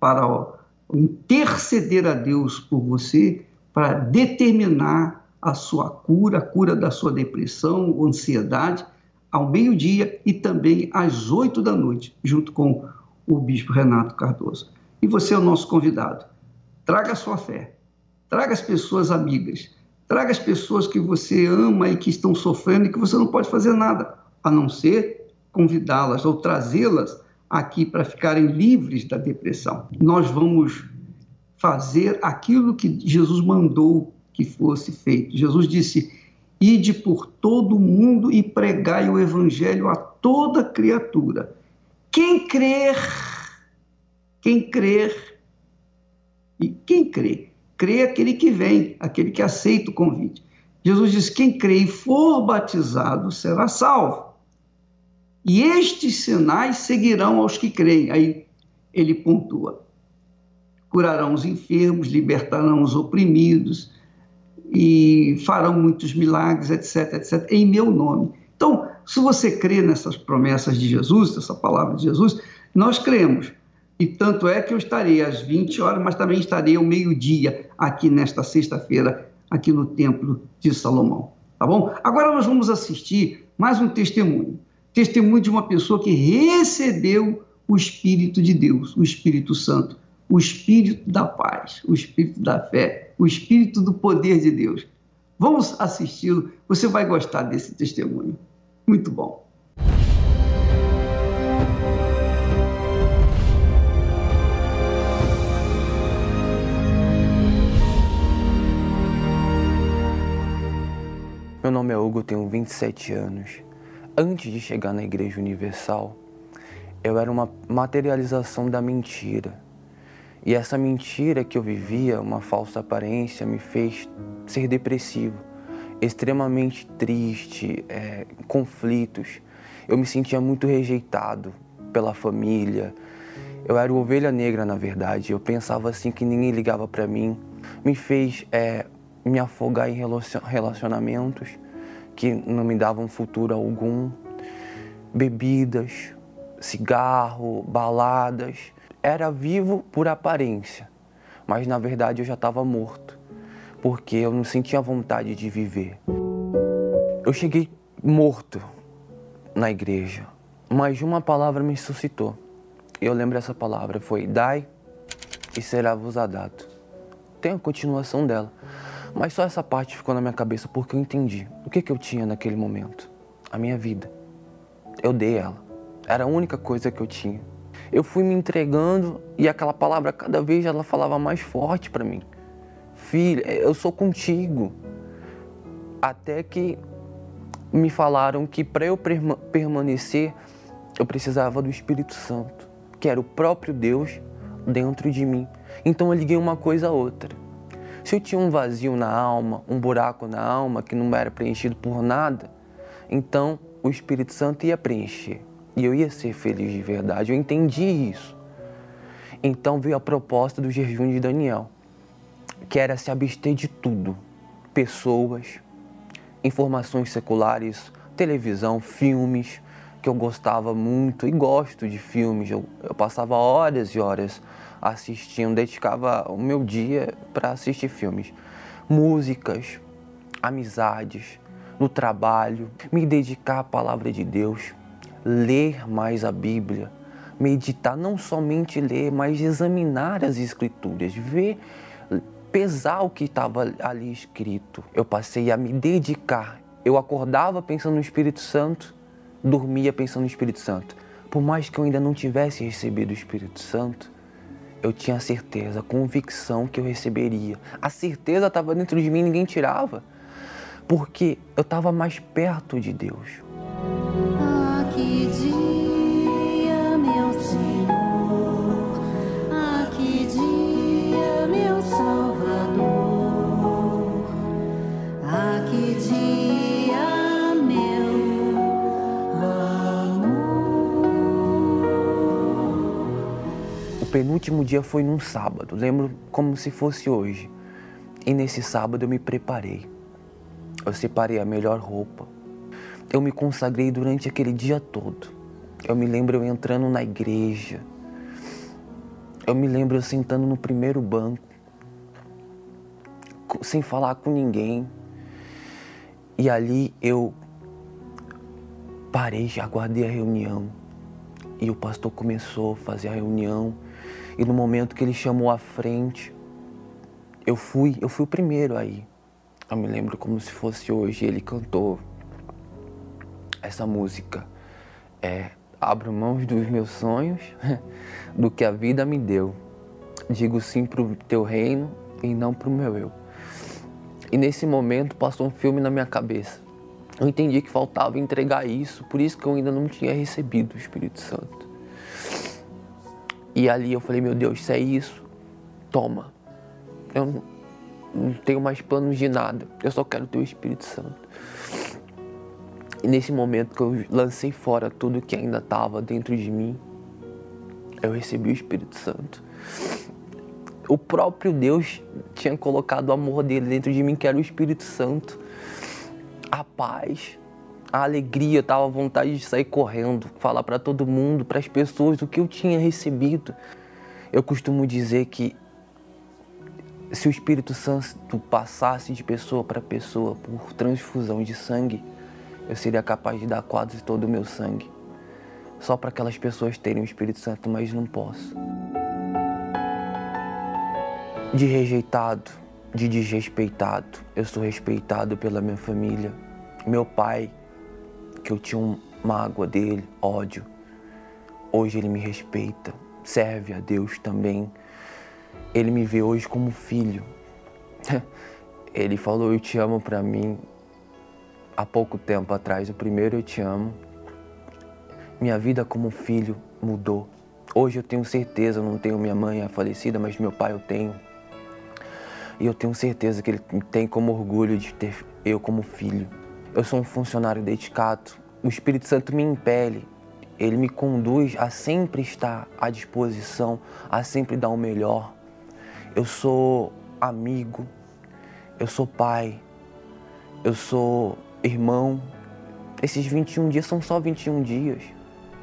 para interceder a Deus por você, para determinar a sua cura, a cura da sua depressão, ansiedade, ao meio-dia e também às oito da noite, junto com o Bispo Renato Cardoso. E você é o nosso convidado. Traga a sua fé, traga as pessoas amigas, traga as pessoas que você ama e que estão sofrendo e que você não pode fazer nada, a não ser convidá-las ou trazê-las aqui para ficarem livres da depressão. Nós vamos fazer aquilo que Jesus mandou que fosse feito. Jesus disse: Ide por todo o mundo e pregai o evangelho a toda criatura. Quem crer, quem crer, e quem crê? Crê aquele que vem, aquele que aceita o convite. Jesus diz: quem crê e for batizado será salvo. E estes sinais seguirão aos que creem. Aí ele pontua: curarão os enfermos, libertarão os oprimidos e farão muitos milagres, etc, etc, em meu nome. Então, se você crê nessas promessas de Jesus, nessa palavra de Jesus, nós cremos. E tanto é que eu estarei às 20 horas, mas também estarei ao meio-dia aqui nesta sexta-feira, aqui no Templo de Salomão. Tá bom? Agora nós vamos assistir mais um testemunho. Testemunho de uma pessoa que recebeu o Espírito de Deus, o Espírito Santo, o Espírito da paz, o Espírito da fé, o Espírito do poder de Deus. Vamos assisti-lo, você vai gostar desse testemunho. Muito bom. Meu nome é Hugo, tenho 27 anos. Antes de chegar na Igreja Universal, eu era uma materialização da mentira. E essa mentira que eu vivia, uma falsa aparência, me fez ser depressivo, extremamente triste, é, conflitos. Eu me sentia muito rejeitado pela família. Eu era ovelha negra, na verdade. Eu pensava assim que ninguém ligava para mim. Me fez é, me afogar em relacionamentos que não me davam futuro algum, bebidas, cigarro, baladas. Era vivo por aparência, mas na verdade eu já estava morto, porque eu não sentia vontade de viver. Eu cheguei morto na igreja, mas uma palavra me suscitou. Eu lembro essa palavra, foi dai e será vos dado. Tem a continuação dela. Mas só essa parte ficou na minha cabeça porque eu entendi o que, que eu tinha naquele momento. A minha vida. Eu dei ela. Era a única coisa que eu tinha. Eu fui me entregando e aquela palavra cada vez ela falava mais forte para mim. Filha, eu sou contigo. Até que me falaram que para eu permanecer eu precisava do Espírito Santo, que era o próprio Deus dentro de mim. Então eu liguei uma coisa a outra. Se eu tinha um vazio na alma, um buraco na alma que não era preenchido por nada, então o Espírito Santo ia preencher e eu ia ser feliz de verdade. Eu entendi isso. Então veio a proposta do jejum de Daniel, que era se abster de tudo: pessoas, informações seculares, televisão, filmes, que eu gostava muito e gosto de filmes. Eu, eu passava horas e horas assistindo, dedicava o meu dia para assistir filmes, músicas, amizades, no trabalho, me dedicar à palavra de Deus, ler mais a Bíblia, meditar, não somente ler, mas examinar as escrituras, ver, pesar o que estava ali escrito. Eu passei a me dedicar. Eu acordava pensando no Espírito Santo, dormia pensando no Espírito Santo. Por mais que eu ainda não tivesse recebido o Espírito Santo, eu tinha a certeza, a convicção que eu receberia. A certeza estava dentro de mim, ninguém tirava. Porque eu estava mais perto de Deus. Penúltimo dia foi num sábado, lembro como se fosse hoje. E nesse sábado eu me preparei. Eu separei a melhor roupa. Eu me consagrei durante aquele dia todo. Eu me lembro eu entrando na igreja. Eu me lembro eu sentando no primeiro banco, sem falar com ninguém. E ali eu parei, aguardei a reunião. E o pastor começou a fazer a reunião. E no momento que ele chamou à frente, eu fui, eu fui o primeiro aí. Eu me lembro como se fosse hoje. Ele cantou essa música. É Abro mãos dos meus sonhos, *laughs* do que a vida me deu. Digo sim pro teu reino e não pro meu eu. E nesse momento passou um filme na minha cabeça. Eu entendi que faltava entregar isso, por isso que eu ainda não tinha recebido o Espírito Santo. E ali eu falei, meu Deus, se é isso, toma. Eu não, tenho mais planos de nada, eu só quero o teu Espírito Santo. E nesse momento que eu lancei fora tudo que ainda estava dentro de mim, eu recebi o Espírito Santo. O próprio Deus tinha colocado o amor dele dentro de mim, que era o Espírito Santo. A paz, a alegria, tava à vontade de sair correndo, falar para todo mundo, para as pessoas o que eu tinha recebido. Eu costumo dizer que se o Espírito Santo passasse de pessoa para pessoa por transfusão de sangue, eu seria capaz de dar quase todo o meu sangue. Só para aquelas pessoas terem o Espírito Santo, mas não posso. De rejeitado, de desrespeitado, eu sou respeitado pela minha família. Meu pai, que eu tinha mágoa dele, ódio, hoje ele me respeita, serve a Deus também. Ele me vê hoje como filho. *laughs* Ele falou eu te amo para mim há pouco tempo atrás, o primeiro eu te amo. Minha vida como filho mudou. Hoje eu tenho certeza, não tenho minha mãe é falecida, mas meu pai eu tenho. E eu tenho certeza que ele tem como orgulho de ter eu como filho. Eu sou um funcionário dedicado. O Espírito Santo me impele, ele me conduz a sempre estar à disposição, a sempre dar o melhor. Eu sou amigo, eu sou pai, eu sou irmão. Esses 21 dias são só 21 dias.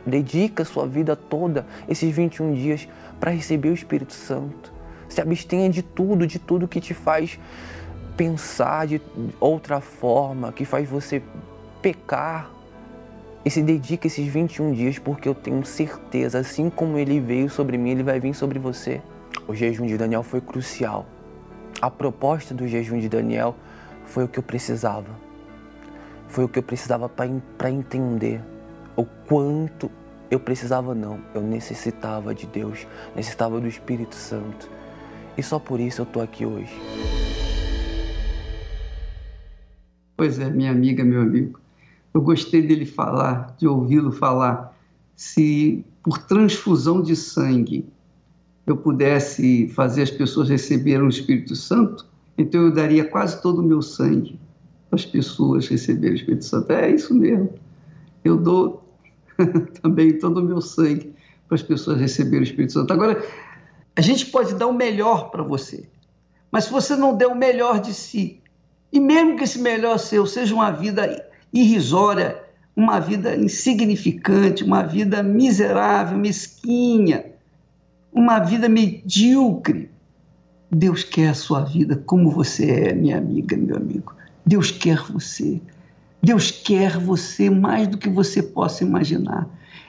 Dedica sua vida toda, esses 21 dias, para receber o Espírito Santo. Se abstenha de tudo, de tudo que te faz pensar de outra forma, que faz você pecar. E se dedica esses 21 dias, porque eu tenho certeza, assim como ele veio sobre mim, ele vai vir sobre você. O jejum de Daniel foi crucial. A proposta do jejum de Daniel foi o que eu precisava. Foi o que eu precisava para entender o quanto eu precisava, não. Eu necessitava de Deus, necessitava do Espírito Santo. E só por isso eu estou aqui hoje. Pois é, minha amiga, meu amigo. Eu gostei dele falar, de ouvi-lo falar. Se por transfusão de sangue eu pudesse fazer as pessoas receberem o Espírito Santo, então eu daria quase todo o meu sangue para as pessoas receberem o Espírito Santo. É isso mesmo. Eu dou *laughs* também todo o meu sangue para as pessoas receberem o Espírito Santo. Agora, a gente pode dar o melhor para você, mas se você não der o melhor de si, e mesmo que esse melhor seu seja uma vida irrisória, uma vida insignificante, uma vida miserável, mesquinha, uma vida medíocre. Deus quer a sua vida como você é, minha amiga, meu amigo. Deus quer você. Deus quer você mais do que você possa imaginar.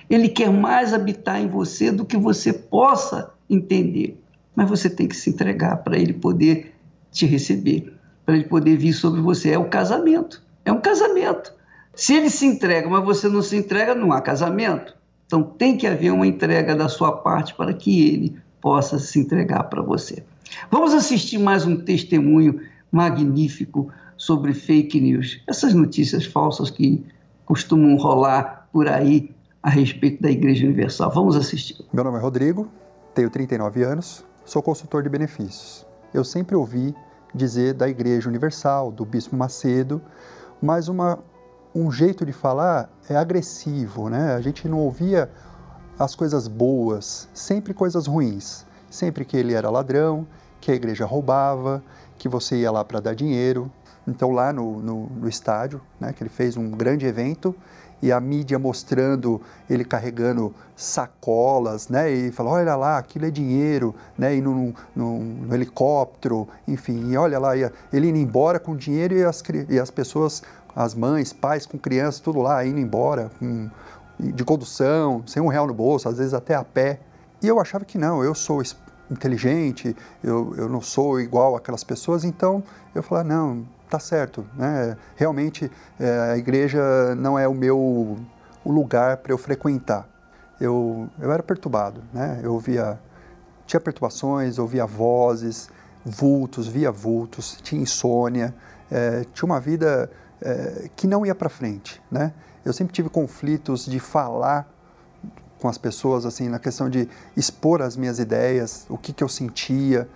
Ele quer mais habitar em você do que você possa entender. Mas você tem que se entregar para ele poder te receber, para ele poder vir sobre você. É o casamento. É um casamento. Se ele se entrega, mas você não se entrega, não há casamento. Então tem que haver uma entrega da sua parte para que ele possa se entregar para você. Vamos assistir mais um testemunho magnífico sobre fake news, essas notícias falsas que costumam rolar por aí a respeito da Igreja Universal. Vamos assistir. Meu nome é Rodrigo, tenho 39 anos, sou consultor de benefícios. Eu sempre ouvi dizer da Igreja Universal, do Bispo Macedo, mas uma um jeito de falar é agressivo, né? A gente não ouvia as coisas boas, sempre coisas ruins. Sempre que ele era ladrão, que a igreja roubava, que você ia lá para dar dinheiro. Então, lá no, no, no, estádio, né, que ele fez um grande evento, e a mídia mostrando ele carregando sacolas, né, e falou, olha lá, aquilo é dinheiro, né, e no, no, no helicóptero, enfim, e olha lá, ele indo embora com dinheiro e as, e as pessoas as mães, pais com crianças, tudo lá, indo embora, com, de condução, sem um real no bolso, às vezes até a pé. E eu achava que não, eu sou inteligente, eu, eu não sou igual aquelas pessoas, então eu falava, não, tá certo, né? realmente é, a igreja não é o meu o lugar para eu frequentar. eu, eu era perturbado, né? Eu ouvia, tinha perturbações, ouvia vozes, vultos, via vultos, tinha insônia, é, tinha uma vida é, que não ia para frente, né? Eu sempre tive conflitos de falar com as pessoas, assim, na questão de expor as minhas ideias, o que, que eu sentia.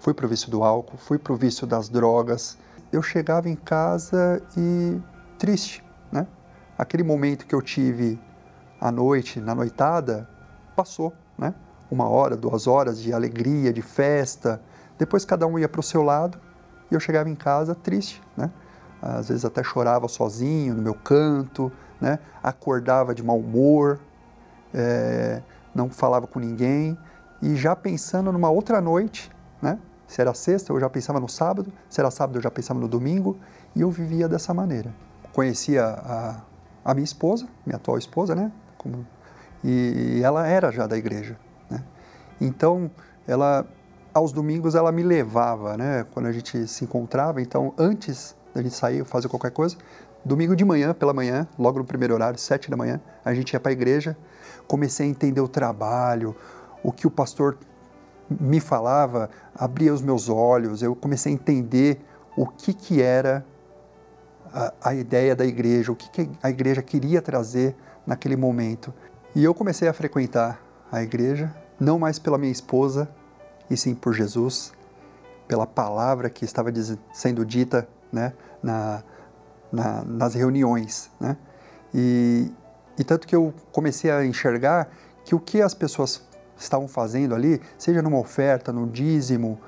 Fui pro vício do álcool, fui pro vício das drogas. Eu chegava em casa e triste, né? Aquele momento que eu tive à noite, na noitada, passou, né? Uma hora, duas horas de alegria, de festa. Depois cada um ia para o seu lado e eu chegava em casa triste, né? Às vezes até chorava sozinho no meu canto, né? Acordava de mau humor, é, não falava com ninguém e já pensando numa outra noite, né? Se era sexta, eu já pensava no sábado, se era sábado, eu já pensava no domingo e eu vivia dessa maneira. Conhecia a, a minha esposa, minha atual esposa, né? Como, e ela era já da igreja, né? Então, ela aos domingos ela me levava, né? Quando a gente se encontrava, então antes da gente sair, fazer qualquer coisa, domingo de manhã, pela manhã, logo no primeiro horário, sete da manhã, a gente ia para a igreja. Comecei a entender o trabalho, o que o pastor me falava, abria os meus olhos. Eu comecei a entender o que que era a, a ideia da igreja, o que, que a igreja queria trazer naquele momento. E eu comecei a frequentar a igreja, não mais pela minha esposa, e sim por Jesus, pela palavra que estava sendo dita né, na, na, nas reuniões. Né? E, e tanto que eu comecei a enxergar que o que as pessoas estavam fazendo ali, seja numa oferta, no dízimo,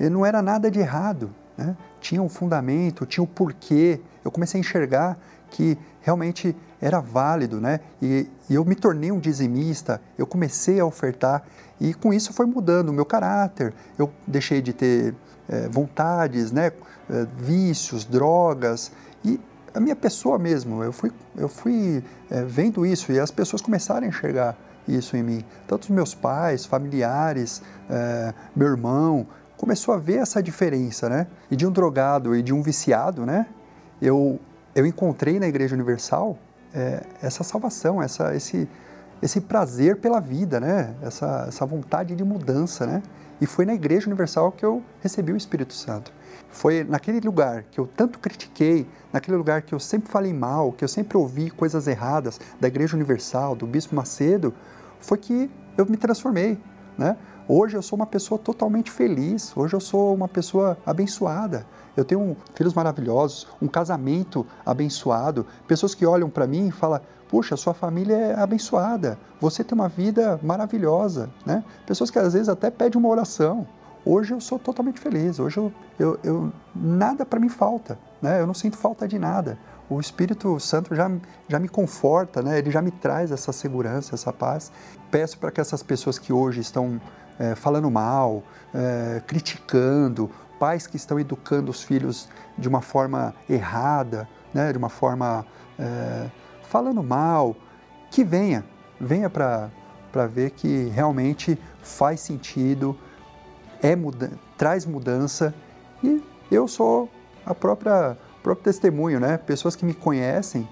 não era nada de errado. Né? Tinha um fundamento, tinha um porquê. Eu comecei a enxergar que realmente era válido, né? E, e, eu me tornei um dizimista, eu comecei a ofertar e com isso foi mudando o meu caráter. Eu deixei de ter é, vontades, né? É, vícios, drogas e a minha pessoa mesmo. Eu fui, eu fui é, vendo isso e as pessoas começaram a enxergar isso em mim. Tanto os meus pais, familiares, meu irmão, começou a ver essa diferença, né? E de um drogado e de um viciado, né? Eu, eu encontrei na Igreja Universal é, essa salvação, essa, esse, esse prazer pela vida, né? Essa, essa vontade de mudança, né? E foi na Igreja Universal que eu recebi o Espírito Santo. Foi naquele lugar que eu tanto critiquei, naquele lugar que eu sempre falei mal, que eu sempre ouvi coisas erradas da Igreja Universal, do Bispo Macedo, foi que eu me transformei, né? Hoje eu sou uma pessoa totalmente feliz, hoje eu sou uma pessoa abençoada. Eu tenho filhos maravilhosos, um casamento abençoado, pessoas que olham para mim e falam: puxa, sua família é abençoada, você tem uma vida maravilhosa, né? Pessoas que às vezes até pedem uma oração. Hoje eu sou totalmente feliz, hoje eu, eu, eu nada para mim falta, né? Eu não sinto falta de nada. O Espírito Santo já, já me conforta, né? Ele já me traz essa segurança, essa paz. Peço para que essas pessoas que hoje estão é, falando mal, é, criticando, pais que estão educando os filhos de uma forma errada, né, de uma forma é, falando mal, que venha, venha para ver que realmente faz sentido, é muda traz mudança e eu sou a própria próprio testemunho, né? Pessoas que me conhecem,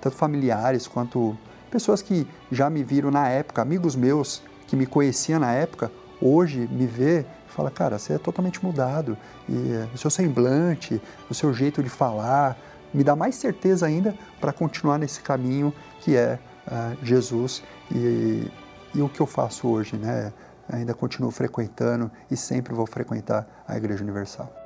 tanto familiares quanto pessoas que já me viram na época, amigos meus que me conheciam na época, hoje me vê e fala, cara, você é totalmente mudado. E eh, o seu semblante, o seu jeito de falar, me dá mais certeza ainda para continuar nesse caminho que é uh, Jesus e, e, o que eu faço hoje, né? Ainda continuo frequentando e sempre vou frequentar a Igreja Universal.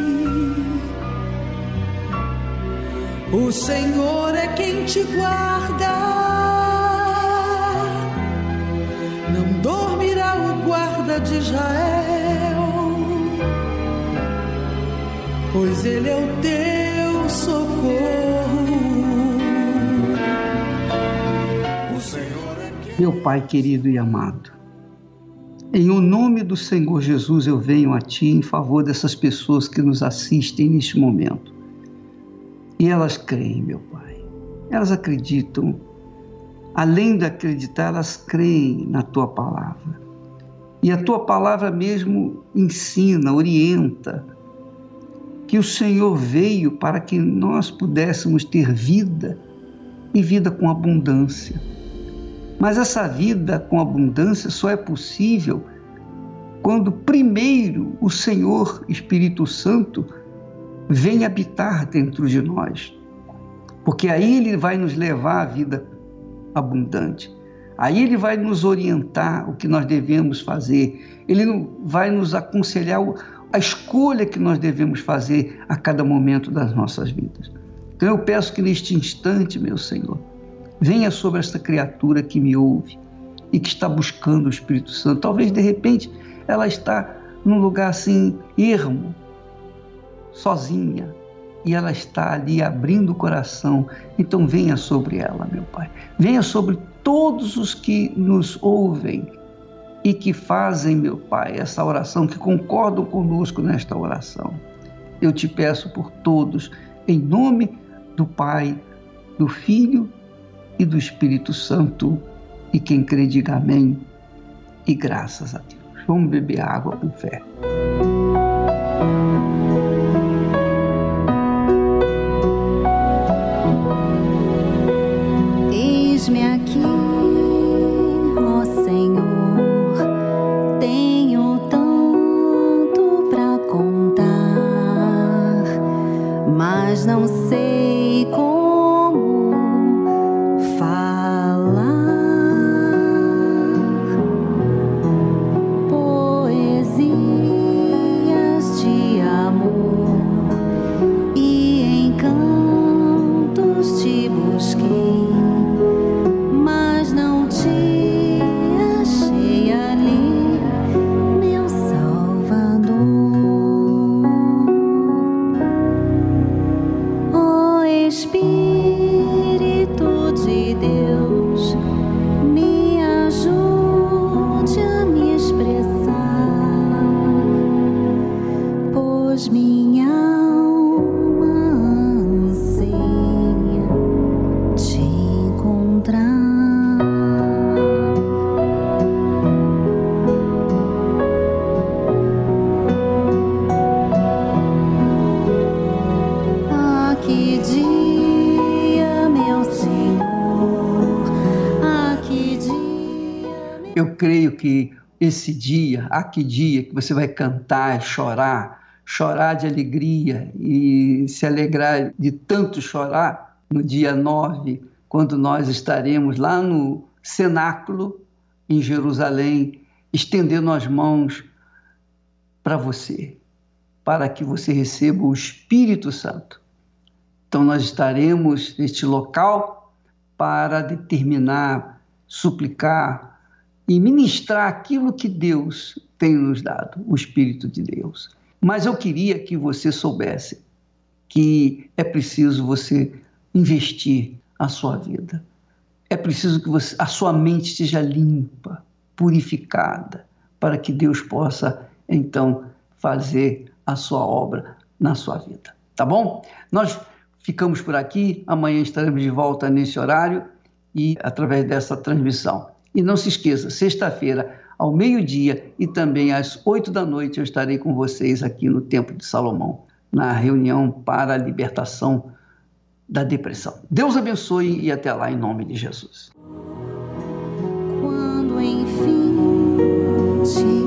O Senhor é quem te guarda. não dormirá o guarda de Israel, pois ele é o teu socorro. O Senhor é quem... Meu Pai querido e amado, em o nome do Senhor Jesus eu venho a Ti em favor dessas pessoas que nos assistem neste momento. E elas creem, meu Pai. Elas acreditam. Além de acreditar, elas creem na Tua palavra. E a Tua palavra mesmo ensina, orienta, que o Senhor veio para que nós pudéssemos ter vida e vida com abundância. Mas essa vida com abundância só é possível quando primeiro o Senhor Espírito Santo vem habitar dentro de nós. Porque aí ele vai nos levar à vida abundante. Aí ele vai nos orientar o que nós devemos fazer. Ele vai nos aconselhar a escolha que nós devemos fazer a cada momento das nossas vidas. Então eu peço que neste instante, meu Senhor, venha sobre esta criatura que me ouve e que está buscando o Espírito Santo. Talvez de repente ela está num lugar assim ermo, sozinha, e ela está ali abrindo o coração. Então venha sobre ela, meu Pai. Venha sobre todos os que nos ouvem e que fazem, meu Pai, essa oração, que concordam conosco nesta oração. Eu te peço por todos, em nome do Pai, do Filho e do Espírito Santo. E quem crê, diga amém. E graças a Deus. Vamos beber água com fé. Mas não sei dia, ah, que dia que você vai cantar, chorar, chorar de alegria e se alegrar de tanto chorar no dia 9, quando nós estaremos lá no cenáculo em Jerusalém, estendendo as mãos para você, para que você receba o Espírito Santo. Então, nós estaremos neste local para determinar, suplicar e ministrar aquilo que Deus tem nos dado, o Espírito de Deus. Mas eu queria que você soubesse que é preciso você investir a sua vida. É preciso que você, a sua mente esteja limpa, purificada, para que Deus possa então fazer a sua obra na sua vida. Tá bom? Nós ficamos por aqui. Amanhã estaremos de volta nesse horário e através dessa transmissão. E não se esqueça, sexta-feira, ao meio-dia e também às oito da noite, eu estarei com vocês aqui no Templo de Salomão, na reunião para a libertação da depressão. Deus abençoe e até lá em nome de Jesus. Quando enfim te